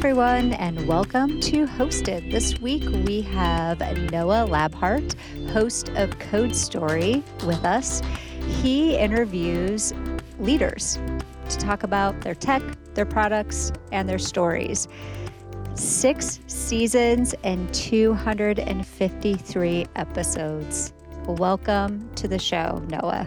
Everyone, and welcome to Hosted. This week we have Noah Labhart, host of Code Story, with us. He interviews leaders to talk about their tech, their products, and their stories. Six seasons and 253 episodes. Welcome to the show, Noah.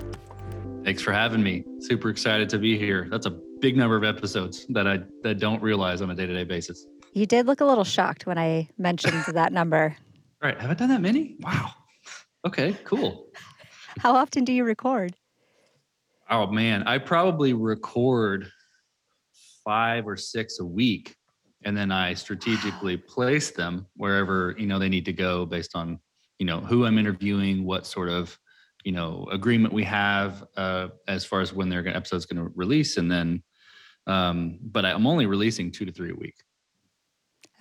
Thanks for having me. Super excited to be here. That's a big number of episodes that I that don't realize on a day-to-day basis. You did look a little shocked when I mentioned that number. All right, have I done that many? Wow. Okay, cool. How often do you record? Oh man, I probably record 5 or 6 a week and then I strategically place them wherever, you know, they need to go based on, you know, who I'm interviewing, what sort of you know agreement we have uh, as far as when their episode's going to release, and then. Um, but I'm only releasing two to three a week.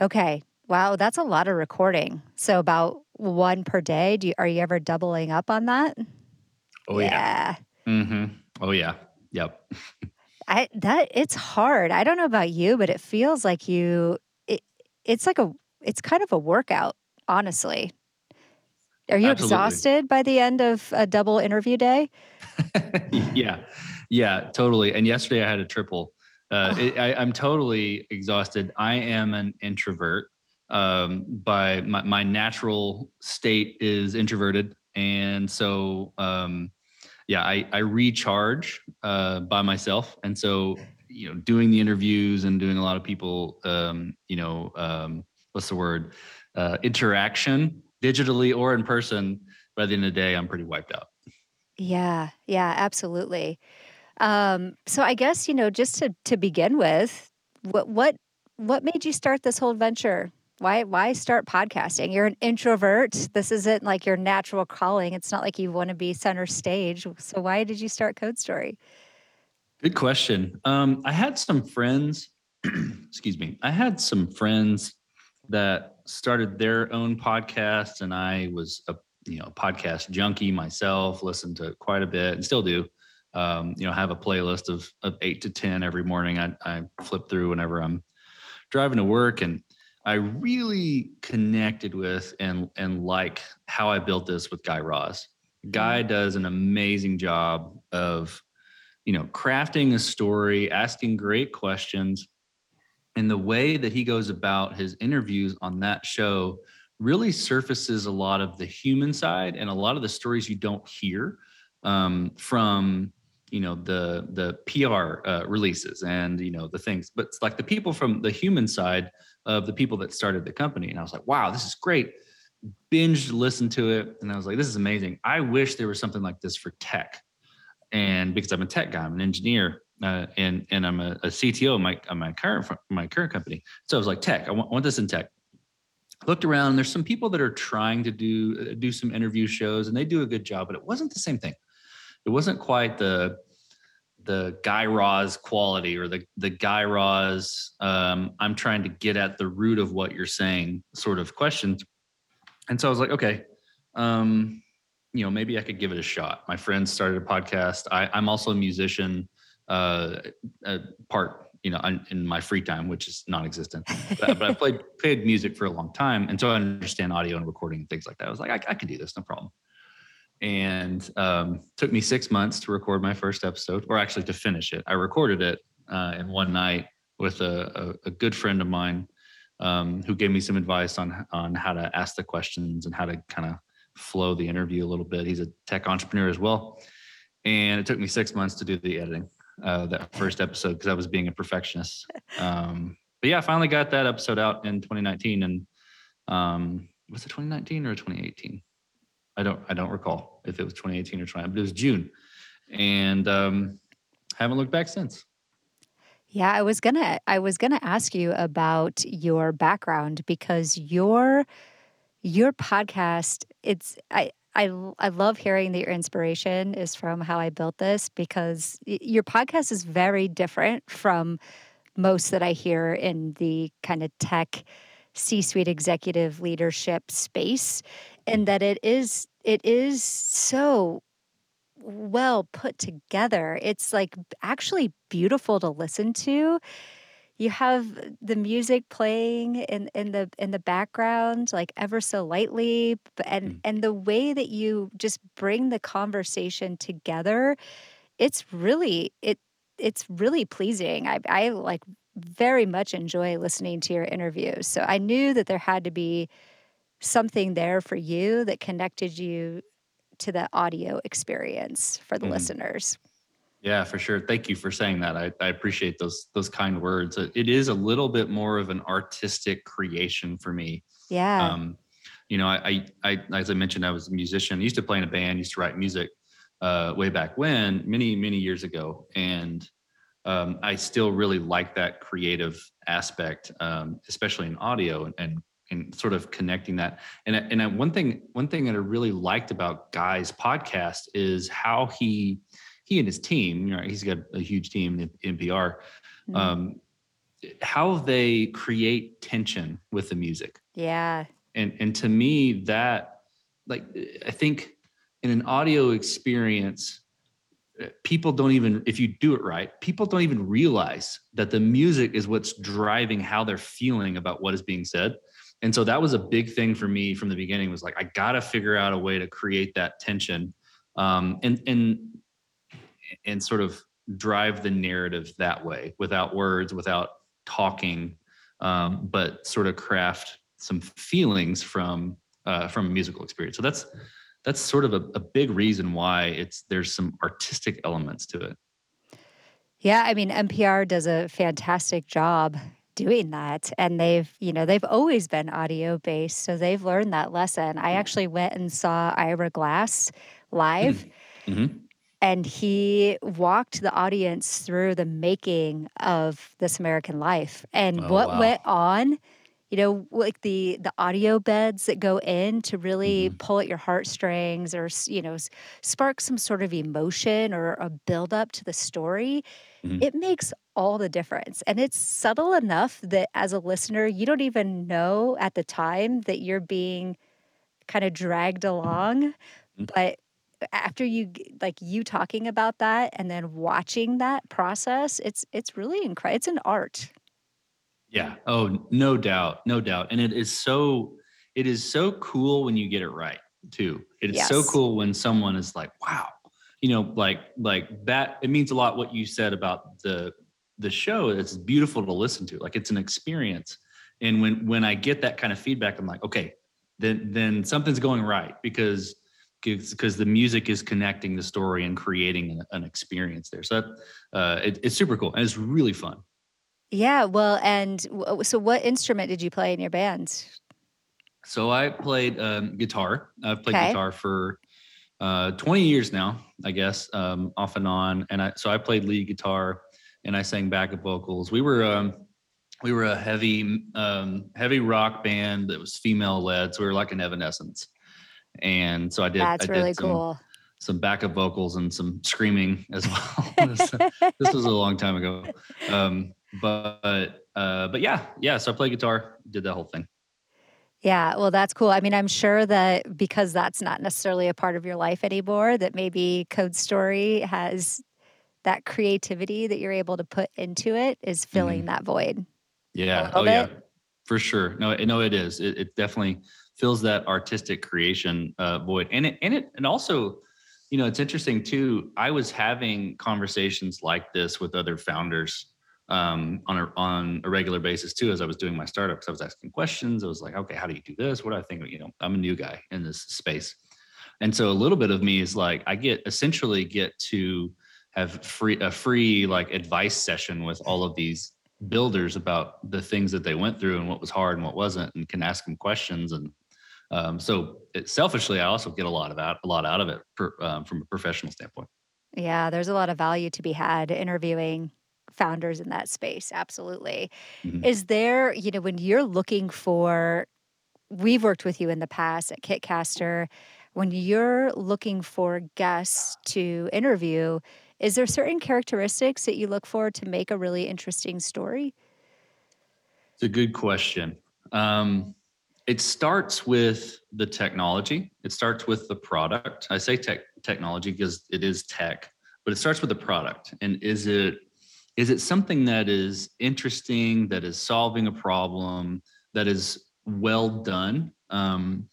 Okay. Wow, that's a lot of recording. So about one per day. Do you, are you ever doubling up on that? Oh yeah. yeah. Mm-hmm. Oh yeah. Yep. I that it's hard. I don't know about you, but it feels like you. It, it's like a. It's kind of a workout, honestly. Are you Absolutely. exhausted by the end of a double interview day? yeah, yeah, totally. And yesterday I had a triple. Uh, it, I, am totally exhausted. I am an introvert. Um, by my, my natural state is introverted, and so um, yeah, I, I recharge uh, by myself. And so you know, doing the interviews and doing a lot of people, um, you know, um, what's the word, uh, interaction digitally or in person, by the end of the day, I'm pretty wiped out. Yeah, yeah, absolutely. Um, so I guess you know, just to to begin with, what what what made you start this whole venture? Why why start podcasting? You're an introvert. This isn't like your natural calling. It's not like you want to be center stage. So why did you start Code Story? Good question. Um, I had some friends. excuse me. I had some friends that started their own podcast, and I was a you know podcast junkie myself. Listened to quite a bit, and still do. Um, you know, have a playlist of of eight to ten every morning. I, I flip through whenever I'm driving to work, and I really connected with and and like how I built this with Guy Raz. Guy mm-hmm. does an amazing job of you know crafting a story, asking great questions, and the way that he goes about his interviews on that show really surfaces a lot of the human side and a lot of the stories you don't hear um, from you know the the PR uh, releases and you know the things, but it's like the people from the human side of the people that started the company. And I was like, wow, this is great. Binged, listened to it, and I was like, this is amazing. I wish there was something like this for tech, and because I'm a tech guy, I'm an engineer, uh, and and I'm a, a CTO of my my current my current company. So I was like, tech. I want, I want this in tech. Looked around. There's some people that are trying to do uh, do some interview shows, and they do a good job, but it wasn't the same thing. It wasn't quite the the Guy Raz quality or the the Guy Raz. Um, I'm trying to get at the root of what you're saying, sort of questions. And so I was like, okay, um, you know, maybe I could give it a shot. My friends started a podcast. I, I'm also a musician uh, a part you know in my free time which is non-existent but, but i played played music for a long time and so i understand audio and recording and things like that i was like i, I can do this no problem and um, took me six months to record my first episode or actually to finish it i recorded it uh, in one night with a, a, a good friend of mine um, who gave me some advice on on how to ask the questions and how to kind of flow the interview a little bit he's a tech entrepreneur as well and it took me six months to do the editing uh, that first episode because I was being a perfectionist. Um, but yeah, I finally got that episode out in 2019, and um, was it 2019 or 2018? I don't I don't recall if it was 2018 or 20, but it was June, and um, haven't looked back since. Yeah, I was gonna I was gonna ask you about your background because your your podcast it's I I I love hearing that your inspiration is from how I built this because your podcast is very different from most that I hear in the kind of tech C-suite executive leadership space and that it is it is so well put together. It's like actually beautiful to listen to you have the music playing in in the in the background, like, ever so lightly, and Mm. and the way that you just bring the conversation together, it's really it it's really pleasing. I I, like, very much enjoy listening to your interviews, so I knew that there had to be something there for you that connected you to the audio experience for the Mhm. listeners. Yeah, for sure. Thank you for saying that. I, I appreciate those those kind words. It it is a little bit more of an artistic creation for me. Yeah. Um, you know, I, I, I, as I mentioned, I was a musician. I used to play in a band. Used to write music uh, way back when, many many years ago, and um, I still really like that creative aspect, um, especially in audio and, and and sort of connecting that. And and I, one thing one thing that I really liked about Guy's podcast is how he he and his team, you know, he's got a huge team in NPR, Mm. um, how they create tension with the music Yeah. and and to me that like i think in an audio experience uh, people don't even if you do it right people don't even realize that the music is what's driving how they're feeling about what is being said and so that was a big thing for me from the beginning was like i gotta figure out a way to create that tension um, and and and sort of drive the narrative that way without words without talking um, but sort of craft some feelings from uh, from a musical experience. So that's that's sort of a, a big reason why it's there's some artistic elements to it. Yeah, I mean, NPR does a fantastic job doing that, and they've, you know, they've always been audio based, so they've learned that lesson. I actually went and saw Ira Glass live, hmm and he walked the audience through the making of This American Life and Oh, what wow. went on. You know, like the the audio beds that go in to really Mhm. pull at your heartstrings, or you know, spark some sort of emotion or a build up to the story. Mhm. It makes all the difference, and it's subtle enough that as a listener, you don't even know at the time that you're being kind of dragged along, Mhm. but after you like, you talking about that and then watching that process, it's it's really incredible. it's an art. Yeah. Oh, no doubt, no doubt. And it is so it is so cool when you get it right too. It is so cool when someone is like, "Wow," you know, like like that. It means a lot what you said about the the show. It's beautiful to listen to. Like it's an experience. And when when I get that kind of feedback, I'm like, okay, then then something's going right because because the music is connecting the story and creating an, an experience there. So that uh, it, it's super cool and it's really fun. Yeah, well, and w so what instrument did you play in your band? So I played um, guitar. I've played Okay. guitar for uh, 20 years now, I guess, um, off and on. And I so I played lead guitar and I sang backup vocals. We were um, we were a heavy um, heavy rock band that was female led. So we were like an Evanescence. And so I did That's I really did some cool. some backup vocals and some screaming as well. this, this was a long time ago. But uh, but yeah, yeah. So I play guitar, did that whole thing. Yeah, well, that's cool. I mean, I'm sure that because that's not necessarily a part of your life anymore, that maybe Code Story has that creativity that you're able to put into it is filling Mhm. that void. Yeah. Oh, yeah. For sure. No, no, it is. It, it definitely fills that artistic creation uh, void, and it and it and also, you know, it's interesting too. I was having conversations like this with other founders um, on a on a regular basis too, as I was doing my startup. Because I was asking questions. I was like, okay, how do you do this? What do I think? You know, I'm a new guy in this space, and so a little bit of me is like, I get essentially get to have free a free like advice session with all of these builders about the things that they went through and what was hard and what wasn't and can ask them questions and um, so it, selfishly i also get a lot of a lot out of it per, um, from a professional standpoint Yeah, there's a lot of value to be had interviewing founders in that space. Absolutely. Mhm. Is there, you know, when you're looking for, we've worked with you in the past at Kitcaster, when you're looking for guests to interview, is there certain characteristics that you look for to make a really interesting story? it's a good question um, it starts with the technology it starts with the product i say tech technology because it is tech but it starts with the product and is it is it something that is interesting, that is solving a problem, that is well done, um,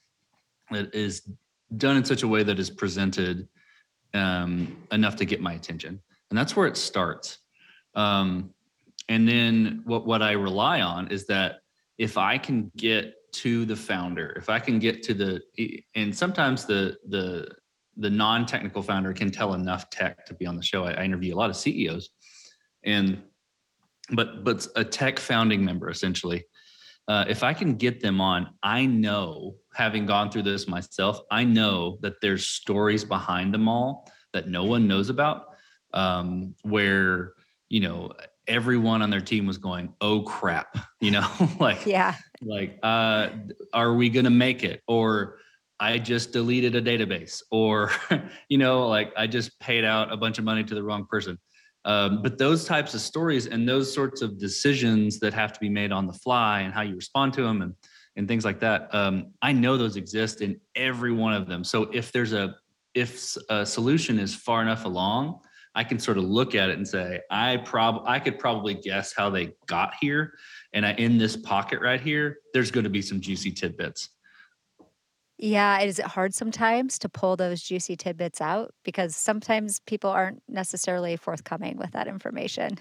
that is done in such a way that is presented um, enough to get my attention, and that's where it starts. Um, and then what what I rely on is that if I can get to the founder, if I can get to the, and sometimes the the the non-technical founder can tell enough tech to be on the show. I, I interview a lot of CEOs, and but but a tech founding member essentially. Uh, if I can get them on, I know, having gone through this myself, I know that there's stories behind them all that no one knows about, um, where you know everyone on their team was going, "Oh crap," you know, like yeah, like uh, are we gonna make it? Or I just deleted a database, or you know, like I just paid out a bunch of money to the wrong person. Um, but those types of stories and those sorts of decisions that have to be made on the fly and how you respond to them and and things like that, um, I know those exist in every one of them. So if there's a if a solution is far enough along, I can sort of look at it and say, I prob I could probably guess how they got here. And I, in this pocket right here, there's going to be some juicy tidbits. Yeah, is it hard sometimes to pull those juicy tidbits out? Because sometimes people aren't necessarily forthcoming with that information.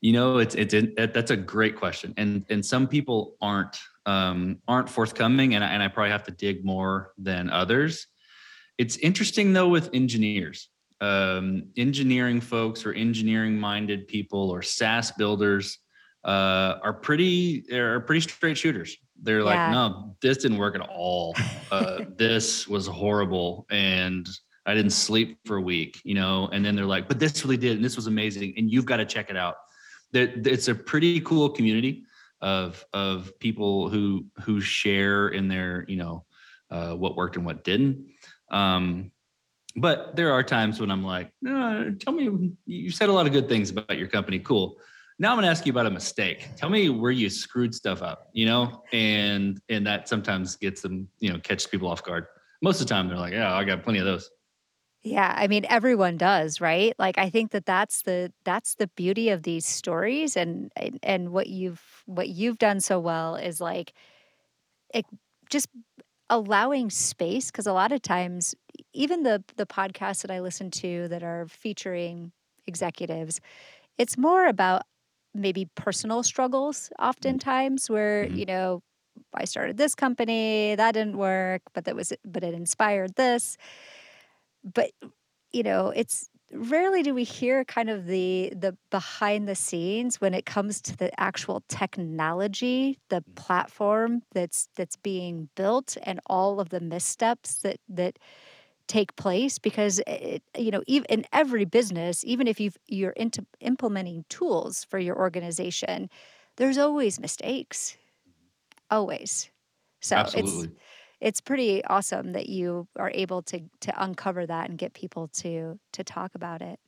You know, it's it's it, that's a great question, and and some people aren't um, aren't forthcoming, and I, and I probably have to dig more than others. It's interesting though with engineers um, engineering folks or engineering minded people or SaaS builders uh, are pretty are pretty straight shooters. They're yeah. like, no, this didn't work at all. Uh, this was horrible, and I didn't sleep for a week. You know, and then they're like, but this really did, and this was amazing, and you've got to check it out. That it's a pretty cool community of of people who who share in their you know uh, what worked and what didn't. Um, but there are times when I'm like, no, tell me, you said a lot of good things about your company. Cool. Now I'm going to ask you about a mistake. Tell me where you screwed stuff up, you know, and and that sometimes gets them, you know, catches people off guard. Most of the time, they're like, yeah, I got plenty of those. Yeah, I mean everyone does, right? Like I think that that's the that's the beauty of these stories and and what you've what you've done so well is like it just allowing space because a lot of times even the the podcasts that I listen to that are featuring executives it's more about maybe personal struggles mm. oftentimes where mm-hmm. you know I started this company that didn't work but that was but it inspired this but you know it's rarely do we hear kind of the the behind the scenes when it comes to the actual technology the mm. platform that's that's being built and all of the missteps that that take place because it, you know even in every business even if you you're into implementing tools for your organization there's always mistakes always so Absolutely. it's it's pretty awesome that you are able to to uncover that and get people to to talk about it.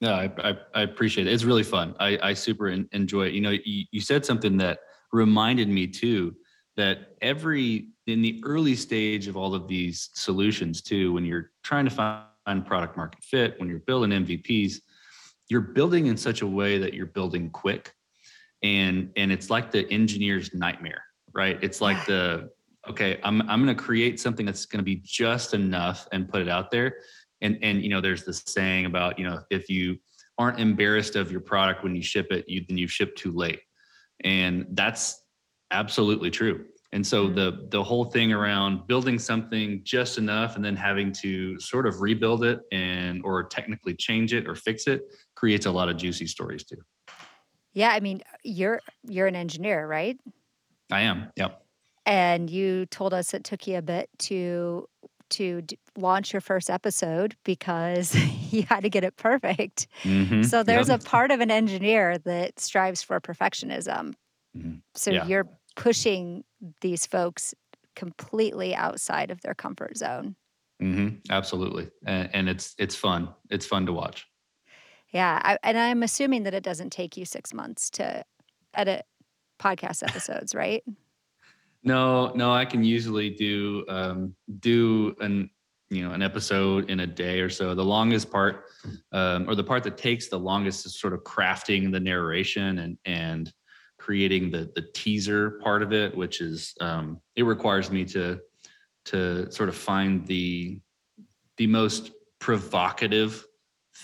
No, I, I, I appreciate it. It's really fun. I, I super enjoy it. You know, you, you said something that reminded me too that every in the early stage of all of these solutions too, when you're trying to find product market fit, when you're building MVPs, you're building in such a way that you're building quick, and and it's like the engineer's nightmare, right? It's like the okay, I'm I'm going to create something that's going to be just enough and put it out there. And and you know, there's this saying about you know if you aren't embarrassed of your product when you ship it, you then you ship too late, and that's absolutely true. And so mm-hmm. the the whole thing around building something just enough and then having to sort of rebuild it and or technically change it or fix it creates a lot of juicy stories too. Yeah, I mean, you're you're an engineer, right? I am. Yep and you told us it took you a bit to to d- launch your first episode because you had to get it perfect. Mm-hmm. So there's yep. a part of an engineer that strives for perfectionism. Mm-hmm. So yeah. you're pushing these folks completely outside of their comfort zone. Mm-hmm. Absolutely, and, and, it's it's fun. It's fun to watch. Yeah, I, and I'm assuming that it doesn't take you six months to edit podcast episodes, right? No, no, I can usually do um, do an you know an episode in a day or so. The longest part, um, or the part that takes the longest, is sort of crafting the narration and and creating the the teaser part of it, which is um, it requires me to to sort of find the the most provocative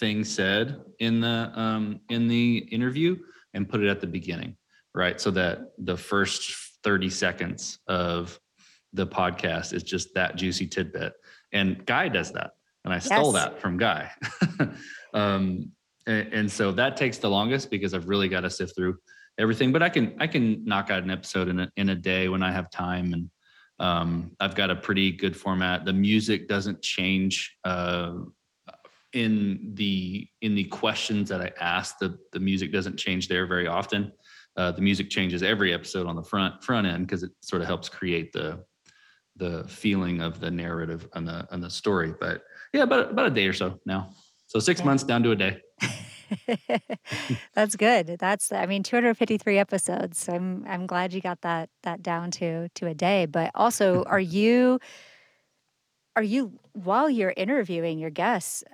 thing said in the um, in the interview and put it at the beginning, right? So that the first 30 seconds of the podcast is just that juicy tidbit. And Guy does that. And I stole yes. that from Guy. um, and, and, so that takes the longest because I've really got to sift through everything. But I can I can knock out an episode in a in a day when I have time and um, I've got a pretty good format. The music doesn't change uh, in the in the questions that I ask. The the music doesn't change there very often. Uh, the music changes every episode on the front front end because it sort of helps create the the feeling of the narrative and the and the story. But yeah, about about a day or so now. So six months down to a day. That's good. That's I mean 253 episodes. I'm I'm glad you got that that down to to a day. But also, are you are you while you're interviewing your guests?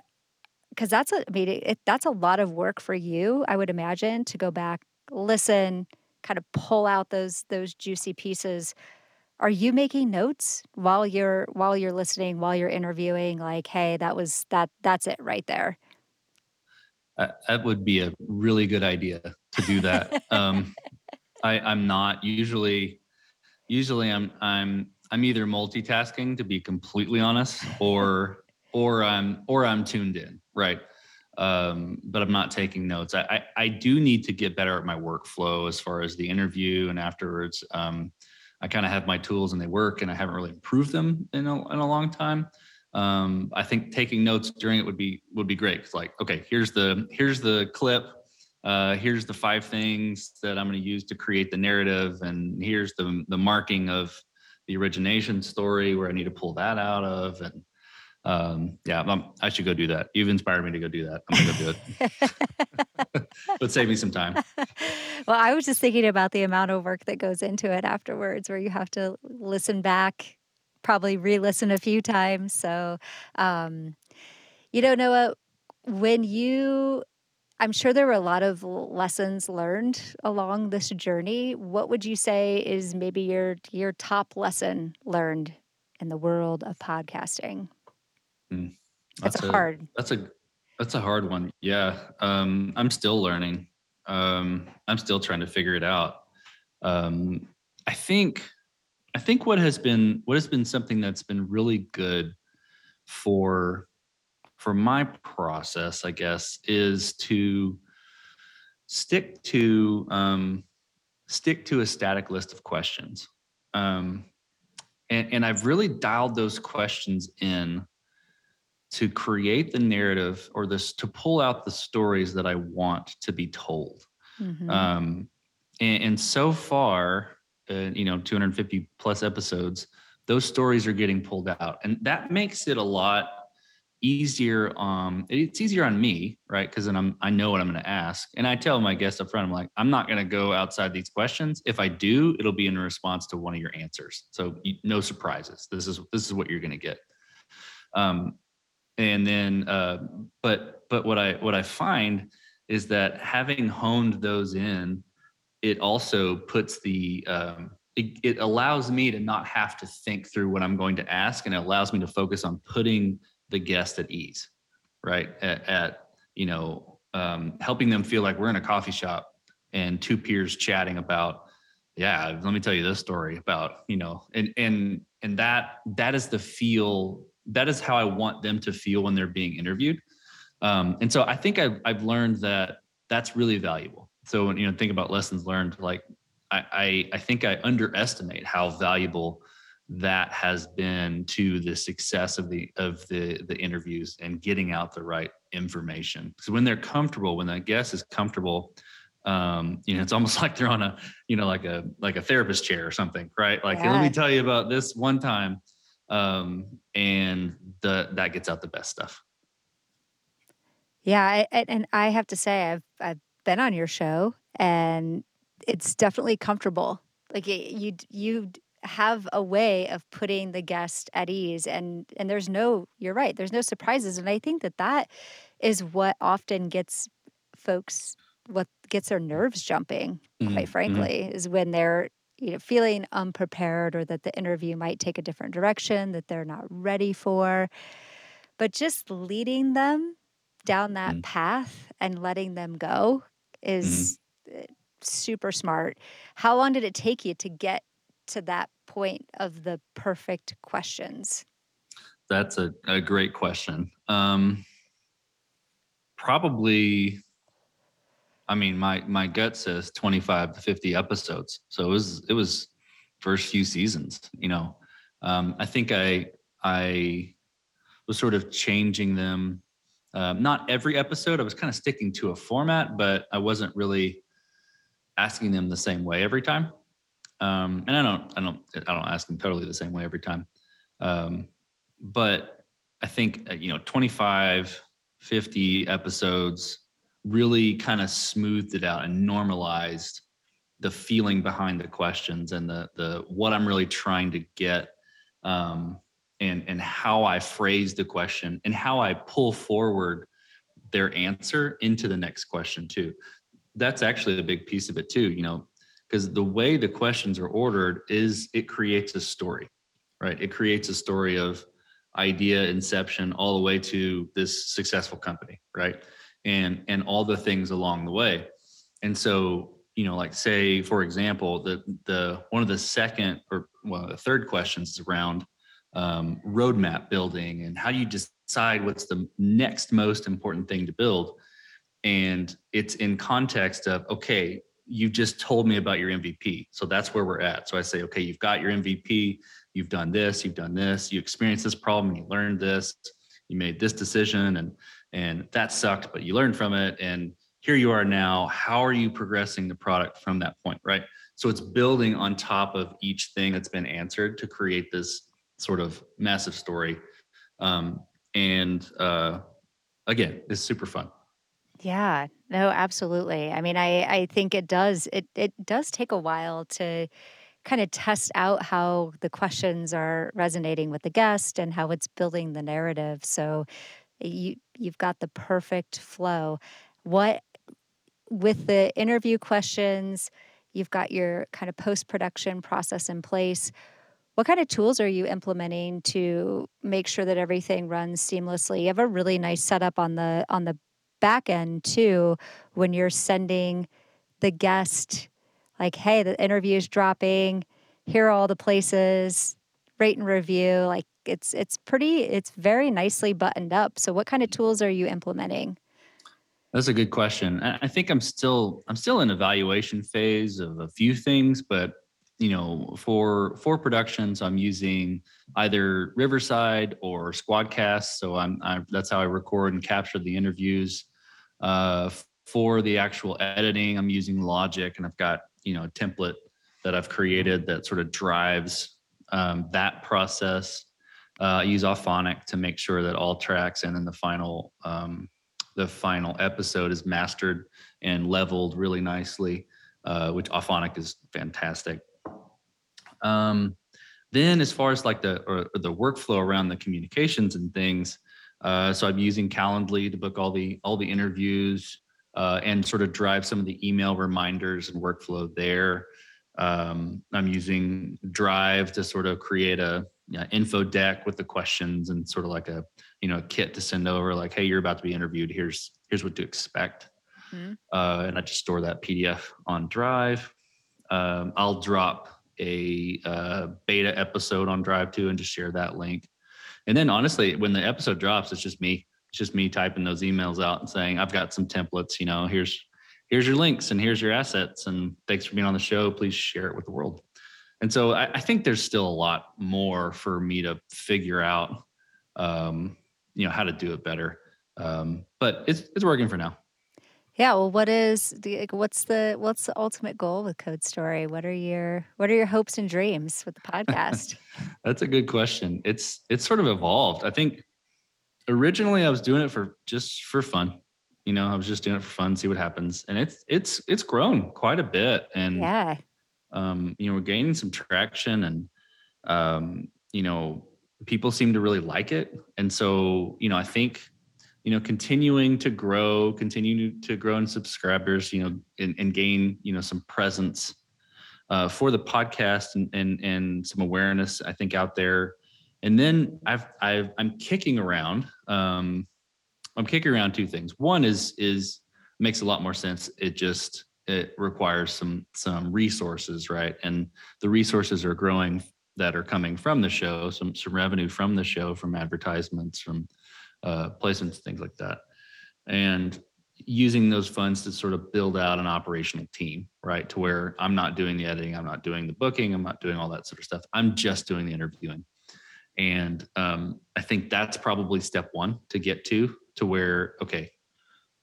Because that's a I mean it, that's a lot of work for you. I would imagine to go back, listen, kind of pull out those those juicy pieces are you making notes while you're while you're listening, while you're interviewing like, "Hey, that was that that's it right there." Uh, that would be a really good idea to do that. um, I, I'm not usually. Usually, I'm I'm I'm either multitasking to be completely honest, or or I'm or I'm tuned in, right? Um, but I'm not taking notes. I, I, I do need to get better at my workflow as far as the interview and afterwards. Um, I kind of have my tools and they work, and I haven't really improved them in a, in a long time. Um, I think taking notes during it would be would be great. It's like, okay, here's the here's the clip. Uh, here's the five things that I'm going to use to create the narrative, and here's the the marking of the origination story where I need to pull that out of, and um, yeah, I'm, i should go do that. You've inspired me to go do that. I'm gonna go do it. but save me some time. Well, I was just thinking about the amount of work that goes into it afterwards, where you have to listen back, probably re-listen a few times. So, um, you know, Noah, when you I'm sure there were a lot of lessons learned along this journey. What would you say is maybe your your top lesson learned in the world of podcasting? Mm, that's a, a hard. That's a that's a hard one. Yeah, um, I'm still learning. Um, I'm still trying to figure it out. Um, I think I think what has been what has been something that's been really good for for my process, I guess, is to stick to um, stick to a static list of questions. Um, and, and I've really dialed those questions in to create the narrative or this to pull out the stories that I want to be told. Mm-hmm. Um, and, and, so far, uh, you know, 250 plus episodes, those stories are getting pulled out, and that makes it a lot easier. Um, it's easier on me, right? Because then I'm I know what I'm going to ask, and I tell my guests up front, I'm like, I'm not going to go outside these questions. If I do, it'll be in response to one of your answers. So no surprises. This is this is what you're going to get. Um, and then uh, but but what i what i find is that having honed those in it also puts the um, it, it, allows me to not have to think through what i'm going to ask and it allows me to focus on putting the guest at ease right at, at you know um, helping them feel like we're in a coffee shop and two peers chatting about yeah let me tell you this story about you know and and and that that is the feel that is how I want them to feel when they're being interviewed. Um, and so I think I've, I've learned that that's really valuable. So when you know think about lessons learned, like I, I, I think I underestimate how valuable that has been to the success of the of the the interviews and getting out the right information. So when they're comfortable, when that guest is comfortable, um, you know, it's almost like they're on a, you know, like a like a therapist chair or something, right? Like, yeah. let me tell you about this one time um, and the that gets out the best stuff. Yeah, I, and I have to say, I've I've been on your show, and it's definitely comfortable. Like you you have a way of putting the guest at ease and and there's no you're right there's no surprises and i think that that is what often gets folks what gets their nerves jumping Mhm, quite mhm, frankly is when they're you know feeling unprepared or that the interview might take a different direction that they're not ready for but just leading them down that mhm, path and letting them go. Is uh, super smart. How long did it take you to get to that point of the perfect questions? That's a, a great question. Um, probably, I mean, my my gut says 25 to 50 episodes. So it was it was first few seasons. You know, um, I think I I was sort of changing them. Um, not every episode. I was kind of sticking to a format, but I wasn't really asking them the same way every time. Um, and I don't, I don't, I don't ask them totally the same way every time. Um, but I think uh, you know, 25, 50 episodes really kind of smoothed it out and normalized the feeling behind the questions and the the what I'm really trying to get um, and and how I phrase the question and how I pull forward their answer into the next question too. That's actually a big piece of it too, you know, because the way the questions are ordered is it creates a story, right? It creates a story of idea inception all the way to this successful company, right? And and all the things along the way. And so, you know, like say for example, the the one of the second or well, the third questions is around um, roadmap building and how do you decide what's the next most important thing to build. And it's in context of okay you just told me about your mvp so that's where we're at. So i say okay you've got your mvp you've done this you've done this you experienced this problem you learned this you made this decision and and that sucked but you learned from it and here you are now. How are you progressing the product from that point right? So it's building on top of each thing that's been answered to create this sort of massive story um, and uh, again it's super fun Yeah, no, absolutely. I mean, I I think it does it it does take a while to kind of test out how the questions are resonating with the guest and how it's building the narrative. So you you've got the perfect flow. What with the interview questions, you've got your kind of post-production process in place. What kind of tools are you implementing to make sure that everything runs seamlessly? You have a really nice setup on the on the back end too when you're sending the guest like, "Hey, the interview is dropping. Here are all the places. Rate and review." Like it's it's pretty it's very nicely buttoned up. So what kind of tools are you implementing? That's a good question. I I think I'm still I'm still in evaluation phase of a few things, but you know, for for productions, I'm using either Riverside or Squadcast. So I'm I, that's how I record and capture the interviews. Uh, for the actual editing, I'm using Logic, and I've got you know a template that I've created that sort of drives um, that process. Uh, I use Auphonic to make sure that all tracks and then the final um, the final episode is mastered and leveled really nicely, uh, which Auphonic is fantastic. Um, then, as far as like the or, or the workflow around the communications and things, uh, so I'm using Calendly to book all the all the interviews uh, and sort of drive some of the email reminders and workflow there. Um, I'm using Drive to sort of create a you know, info deck with the questions and sort of like a you know a kit to send over like hey you're about to be interviewed here's here's what to expect Mhm. uh, and i just store that pdf on drive um, i'll drop a uh, beta episode on drive too and just share that link. And then honestly when the episode drops it's just me it's just me typing those emails out and saying i've got some templates you know here's here's your links and here's your assets and thanks for being on the show. Please share it with the world. And so i, I think there's still a lot more for me to figure out um, you know how to do it better. Um, but it's it's working for now Yeah, well, what is the like, what's the what's the ultimate goal with Code Story? What are your what are your hopes and dreams with the podcast? that's a good question it's it's sort of evolved i think originally i was doing it for just for fun you know i was just doing it for fun see what happens and it's it's it's grown quite a bit and Yeah. um, you know we're gaining some traction and um, you know, people seem to really like it. And so, you know, I think, you know, continuing to grow, continuing to grow in subscribers, you know, and, and gain, you know, some presence uh, for the podcast and, and and some awareness, I think, out there. And then I've I've I'm kicking around. Um, I'm kicking around two things. One is is makes a lot more sense. It just it requires some some resources, right? And the resources are growing that are coming from the show, some some revenue from the show, from advertisements, from uh, placements, things like that, and using those funds to sort of build out an operational team, right? To where I'm not doing the editing, I'm not doing the booking, I'm not doing all that sort of stuff. I'm just doing the interviewing, and um, I think that's probably step one to get to to where okay,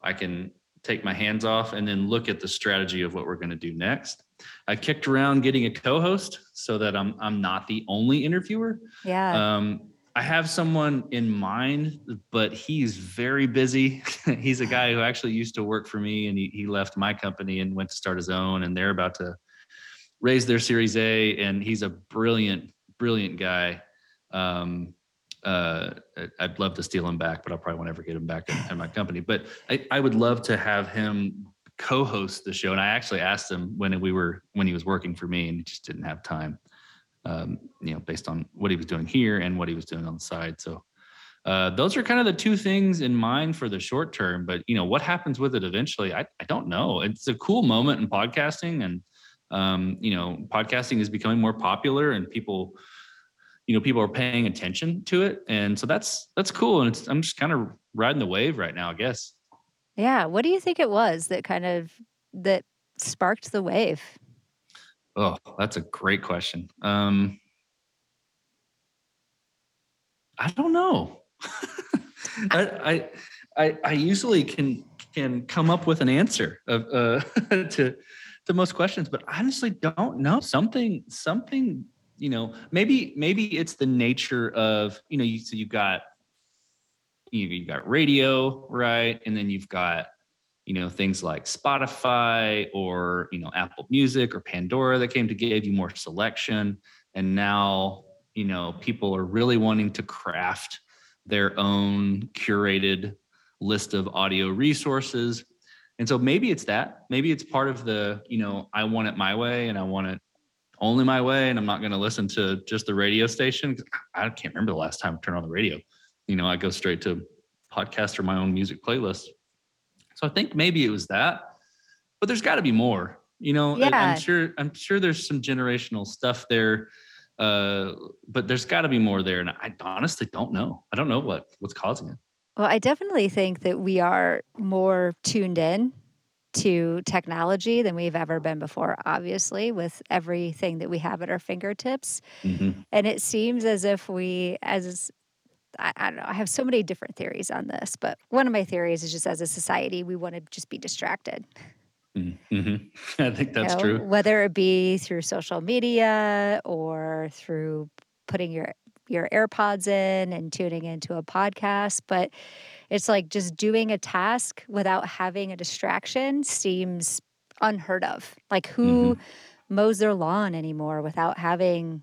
I can take my hands off and then look at the strategy of what we're going to do next. I kicked around getting a co-host so that I'm I'm not the only interviewer. Yeah. Um, I have someone in mind, but he's very busy. he's a guy who actually used to work for me and he, he left my company and went to start his own and they're about to raise their series A and he's a brilliant, brilliant guy. Um, uh, I'd love to steal him back, but I'll probably won't ever get him back in, in my company. But I, I would love to have him co-host the show. And I actually asked him when we were when he was working for me, and he just didn't have time. Um, you know, based on what he was doing here and what he was doing on the side. So uh, those are kind of the two things in mind for the short term. But you know, what happens with it eventually, I, I don't know. It's a cool moment in podcasting, and um, you know, podcasting is becoming more popular, and people you know people are paying attention to it and so that's that's cool and i'm just kind of riding the wave right now i guess yeah what do you think it was that kind of that sparked the wave oh that's a great question. Um i don't know. I, I i i usually can can come up with an answer of uh to to most questions but honestly don't know. Something something you know maybe maybe it's the nature of you know you so you've got you you got radio right? And then you've got you know things like spotify or you know apple music or pandora that came to give you more selection and now you know people are really wanting to craft their own curated list of audio resources and so maybe it's that maybe it's part of the you know i want it my way and i want it only my way and I'm not going to listen to just the radio station. I can't remember the last time I turned on the radio. You know, I go straight to podcast or my own music playlist. So I think maybe it was that, but there's got to be more. You know, yeah. I'm sure I'm sure there's some generational stuff there, uh, but there's got to be more there, and I honestly don't know. I don't know what what's causing it. Well, I definitely think that we are more tuned in to technology than we've ever been before, obviously, with everything that we have at our fingertips. Mm-hmm. And it seems as if we, as I, I, don't know, I have so many different theories on this, but one of my theories is just as a society, we want to just be distracted. Mm-hmm. I think that's you know, true. Whether it be through social media or through putting your your AirPods in and tuning into a podcast, but it's like just doing a task without having a distraction seems unheard of. Like who mm-hmm. mows their lawn anymore without having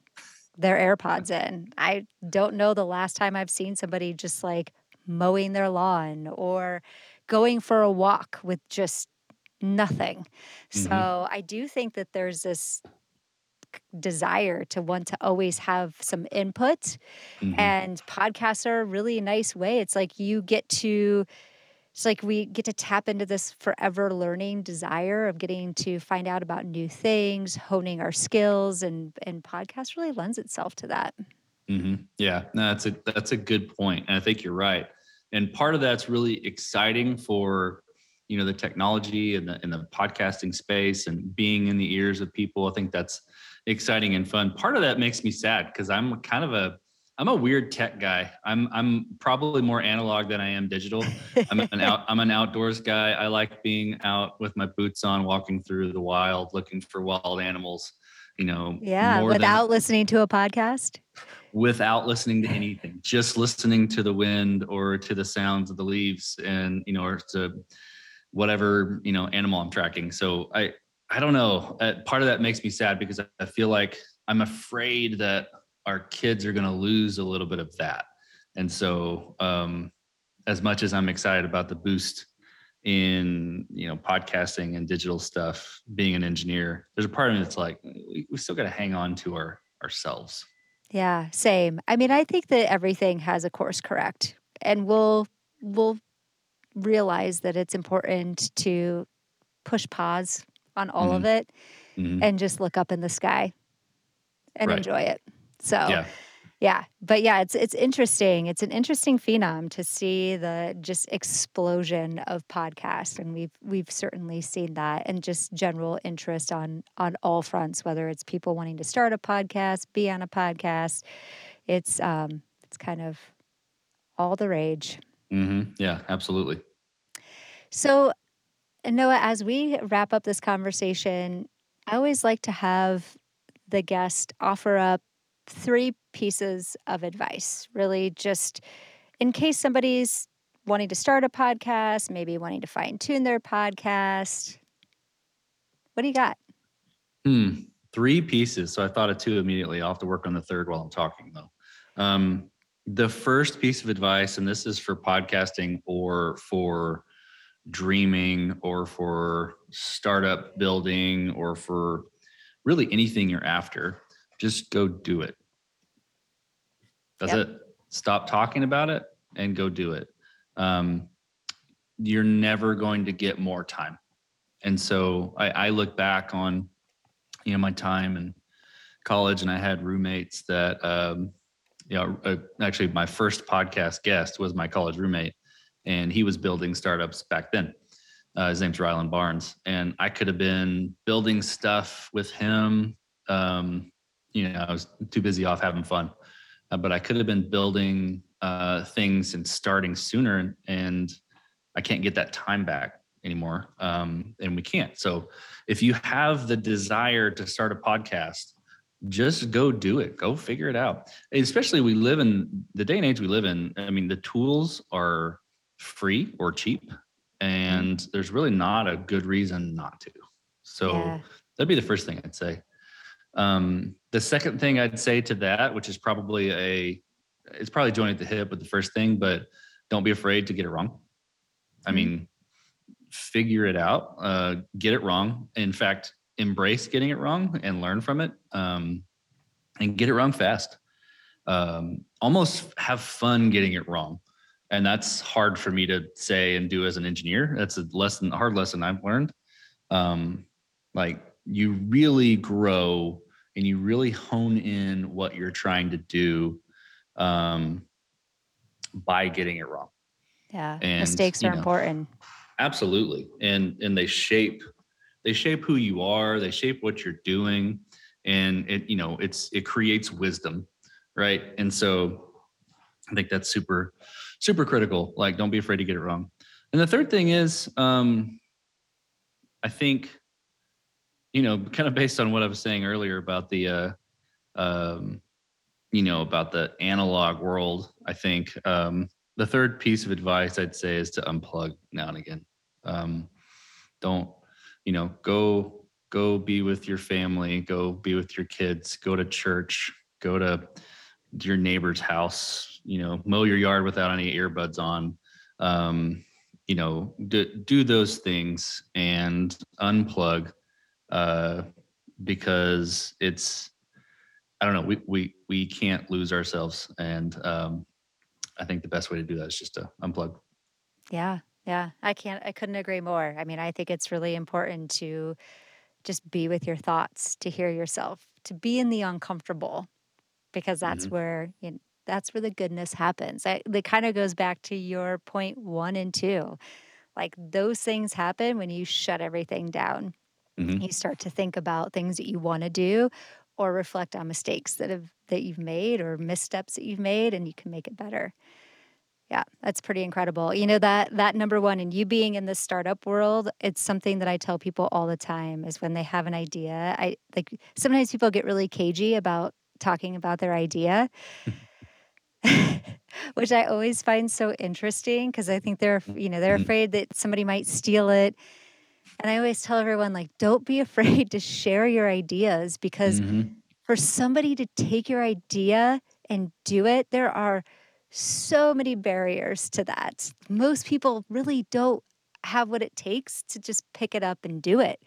their AirPods in? I don't know the last time I've seen somebody just like mowing their lawn or going for a walk with just nothing. Mm-hmm. So I do think that there's this desire to want to always have some input. Mm-hmm. And podcasts are a really nice way. It's like you get to it's like we get to tap into this forever learning desire of getting to find out about new things, honing our skills, and and podcast really lends itself to that. Mm-hmm. Yeah, no, that's a that's a good point, and I think you're right. And part of that's really exciting for you know the technology and the in the podcasting space and being in the ears of people. I think that's exciting and fun. Part of that makes me sad because I'm kind of a I'm a weird tech guy. I'm I'm probably more analog than I am digital. I'm an out I'm an outdoors guy. I like being out with my boots on, walking through the wild, looking for wild animals. You know, yeah, without than, listening to a podcast. Without listening to anything, just listening to the wind or to the sounds of the leaves, and you know, or to whatever you know animal I'm tracking. So I I don't know. Uh, part of that makes me sad because I feel like I'm afraid that our kids are going to lose a little bit of that. And so, um, as much as I'm excited about the boost in you know podcasting and digital stuff, being an engineer, there's a part of me that's like, we, we still got to hang on to our ourselves. Yeah, same. I mean, I think that everything has a course correct, and we'll we'll realize that it's important to push pause on all mm-hmm. of it mm-hmm. and just look up in the sky and right. enjoy it. So yeah. yeah. But yeah, it's it's interesting. It's an interesting phenom to see the just explosion of podcasts. And we've we've certainly seen that and just general interest on on all fronts, whether it's people wanting to start a podcast, be on a podcast. It's um it's kind of all the rage. Mm-hmm. Yeah, absolutely. So Noah, as we wrap up this conversation, I always like to have the guest offer up three pieces of advice, really, just in case somebody's wanting to start a podcast, maybe wanting to fine tune their podcast. What do you got? Hmm, three pieces. So I thought of two immediately. I'll have to work on the third while I'm talking, though. Um, the first piece of advice, and this is for podcasting or for dreaming or for startup building or for really anything you're after, just go do it. That's yep. it. Stop talking about it and go do it. Um, you're never going to get more time. And so I, I look back on, you know, my time in college, and I had roommates that, um, you know, uh, actually my first podcast guest was my college roommate, and he was building startups back then. Uh, his name's Rylan Barnes, and I could have been building stuff with him. Um, you know, I was too busy off having fun, uh, but I could have been building uh, things and starting sooner, and, and, I can't get that time back anymore, um, and we can't. So, if you have the desire to start a podcast, just go do it. Go figure it out. Especially we live in the day and age we live in. I mean, the tools are free or cheap and there's really not a good reason not to. So yeah. that'd be the first thing I'd say. Um, the second thing I'd say to that, which is probably a, it's probably joining at the hip with the first thing, but don't be afraid to get it wrong. Mm-hmm. I mean, figure it out, uh, get it wrong. In fact, embrace getting it wrong and learn from it, um, and get it wrong fast. Um, almost have fun getting it wrong and that's hard for me to say and do as an engineer that's a lesson hard lesson i've learned um, like you really grow and you really hone in what you're trying to do um, by getting it wrong yeah and, mistakes are know, important absolutely and and they shape they shape who you are they shape what you're doing and it you know it's it creates wisdom right and so i think that's super super critical. Like, don't be afraid to get it wrong. And the third thing is, um, I think, you know, kind of based on what I was saying earlier about the, uh, um, you know, about the analog world, I think um, the third piece of advice I'd say is to unplug now and again. Um, don't, you know, go go be with your family, go be with your kids, go to church, go to your neighbor's house, you know mow your yard without any earbuds on um, you know do, do those things and unplug uh, because it's i don't know we we we can't lose ourselves and um, i think the best way to do that is just to unplug yeah yeah i can't i couldn't agree more i mean i think it's really important to just be with your thoughts to hear yourself to be in the uncomfortable because that's mm-hmm. where you know, that's where the goodness happens. I, it kind of goes back to your point one and two. Like those things happen when you shut everything down. Mm-hmm. You start to think about things that you want to do or reflect on mistakes that have that you've made or missteps that you've made and you can make it better. Yeah, that's pretty incredible. You know that that number one and you being in the startup world, it's something that I tell people all the time is when they have an idea. I like sometimes people get really cagey about talking about their idea. which I always find so interesting because I think they're, you know, they're mm-hmm. afraid that somebody might steal it. And I always tell everyone, like, don't be afraid to share your ideas because mm-hmm. for somebody to take your idea and do it, there are so many barriers to that. Most people really don't have what it takes to just pick it up and do it.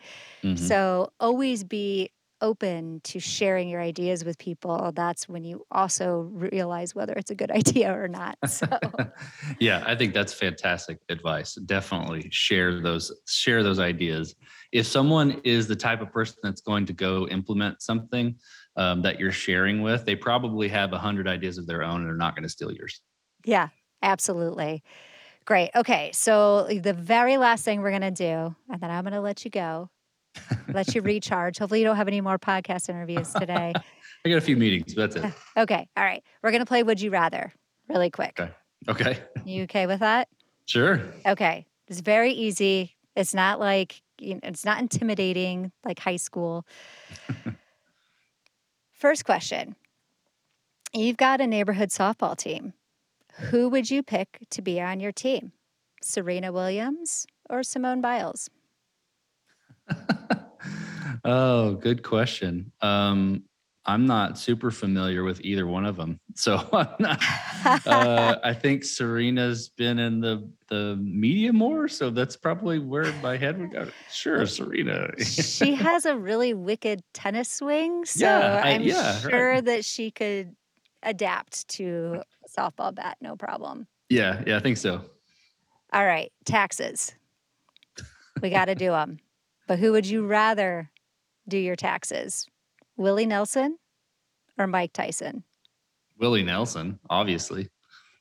Mhm. So always be open to sharing your ideas with people. That's when you also realize whether it's a good idea or not. So yeah, I think that's fantastic advice. Definitely share those share those ideas. If someone is the type of person that's going to go implement something um, that you're sharing with, they probably have a hundred ideas of their own and they're not going to steal yours. yeah, absolutely. Great. Okay. So the very last thing we're going to do, and then I'm going to let you go, let you recharge. Hopefully, you don't have any more podcast interviews today. I got a few meetings, but that's it. Okay. All right. We're going to play Would You Rather really quick. Okay. Okay. You okay with that? Sure. Okay. It's very easy. It's not like, you know, it's not intimidating like high school. First question You've got a neighborhood softball team. Who would you pick to be on your team? Serena Williams or Simone Biles? Oh, good question. Um, I'm not super familiar with either one of them, so I'm not. Uh, I think Serena's been in the the media more, so that's probably where my head would go. Sure, Serena. she has a really wicked tennis swing, so Yeah, I- I'm yeah, right. sure that she could adapt to softball bat, no problem. yeah, yeah, I think so. All right, taxes. We got to do them. But who would you rather do your taxes? Willie Nelson or Mike Tyson? Willie Nelson, obviously.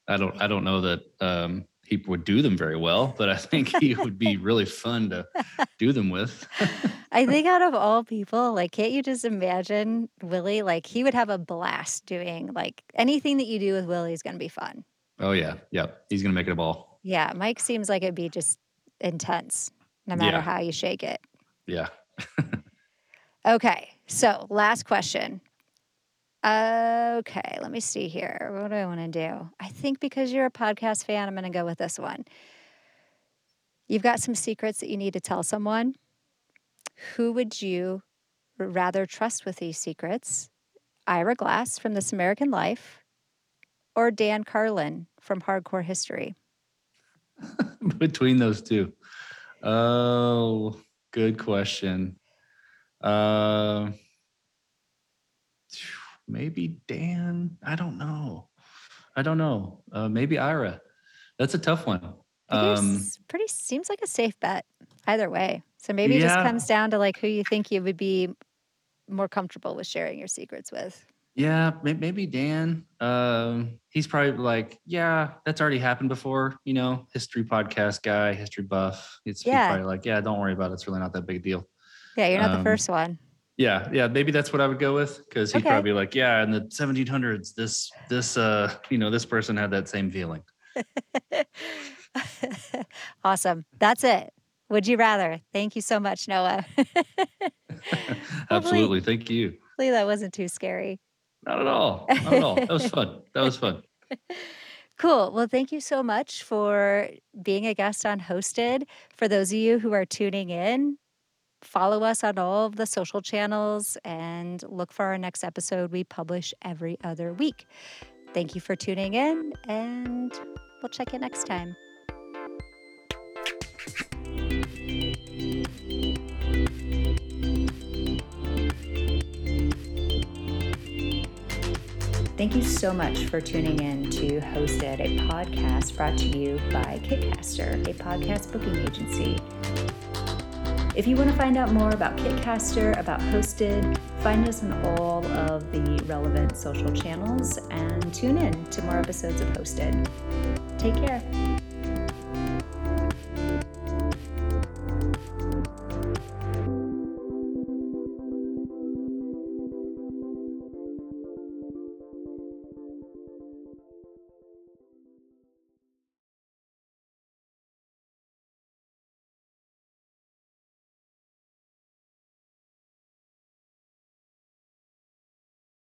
I don't. I don't know that um, he would do them very well, but I think he would be really fun to do them with. I think out of all people, like, can't you just imagine Willie? Like, he would have a blast doing like anything that you do with Willie is going to be fun. oh yeah, yeah. He's gonna make it a ball. Yeah, Mike seems like it'd be just intense no matter Yeah. how you shake it. Yeah. Okay, so last question. Okay, let me see here. What do I want to do? I think because you're a podcast fan, I'm going to go with this one. You've got some secrets that you need to tell someone. Who would you rather trust with these secrets? Ira Glass from This American Life or Dan Carlin from Hardcore History? between those two? Oh, good question. Uh, maybe Dan. I don't know. I don't know. Uh, maybe Ira. That's a tough one. Um, pretty seems like a safe bet either way. So maybe it just comes down to like who you think you would be more comfortable with sharing your secrets with. yeah, maybe Dan. Um, he's probably like, yeah, that's already happened before. You know, history podcast guy, history buff. It's Yeah. probably like, yeah, don't worry about it. It's really not that big a deal. Yeah, you're not the Um, first one. Yeah, yeah, maybe that's what I would go with because he'd Okay. probably be like, yeah, in the 1700s, this this uh, you know, this person had that same feeling. awesome. That's it. Would you rather? Thank you so much, Noah. Absolutely, thank you. Hopefully that wasn't too scary. Not at all. Not at all. That was fun. That was fun. Cool. Well, thank you so much for being a guest on Hosted. For those of you who are tuning in, follow us on all of the social channels and look for our next episode. We publish every other week. Thank you for tuning in, and we'll check in next time. Thank you so much for tuning in to Hosted, a podcast brought to you by Kitcaster, a podcast booking agency. If you want to find out more about Kitcaster, about Hosted, find us on all of the relevant social channels and tune in to more episodes of Hosted. Take care.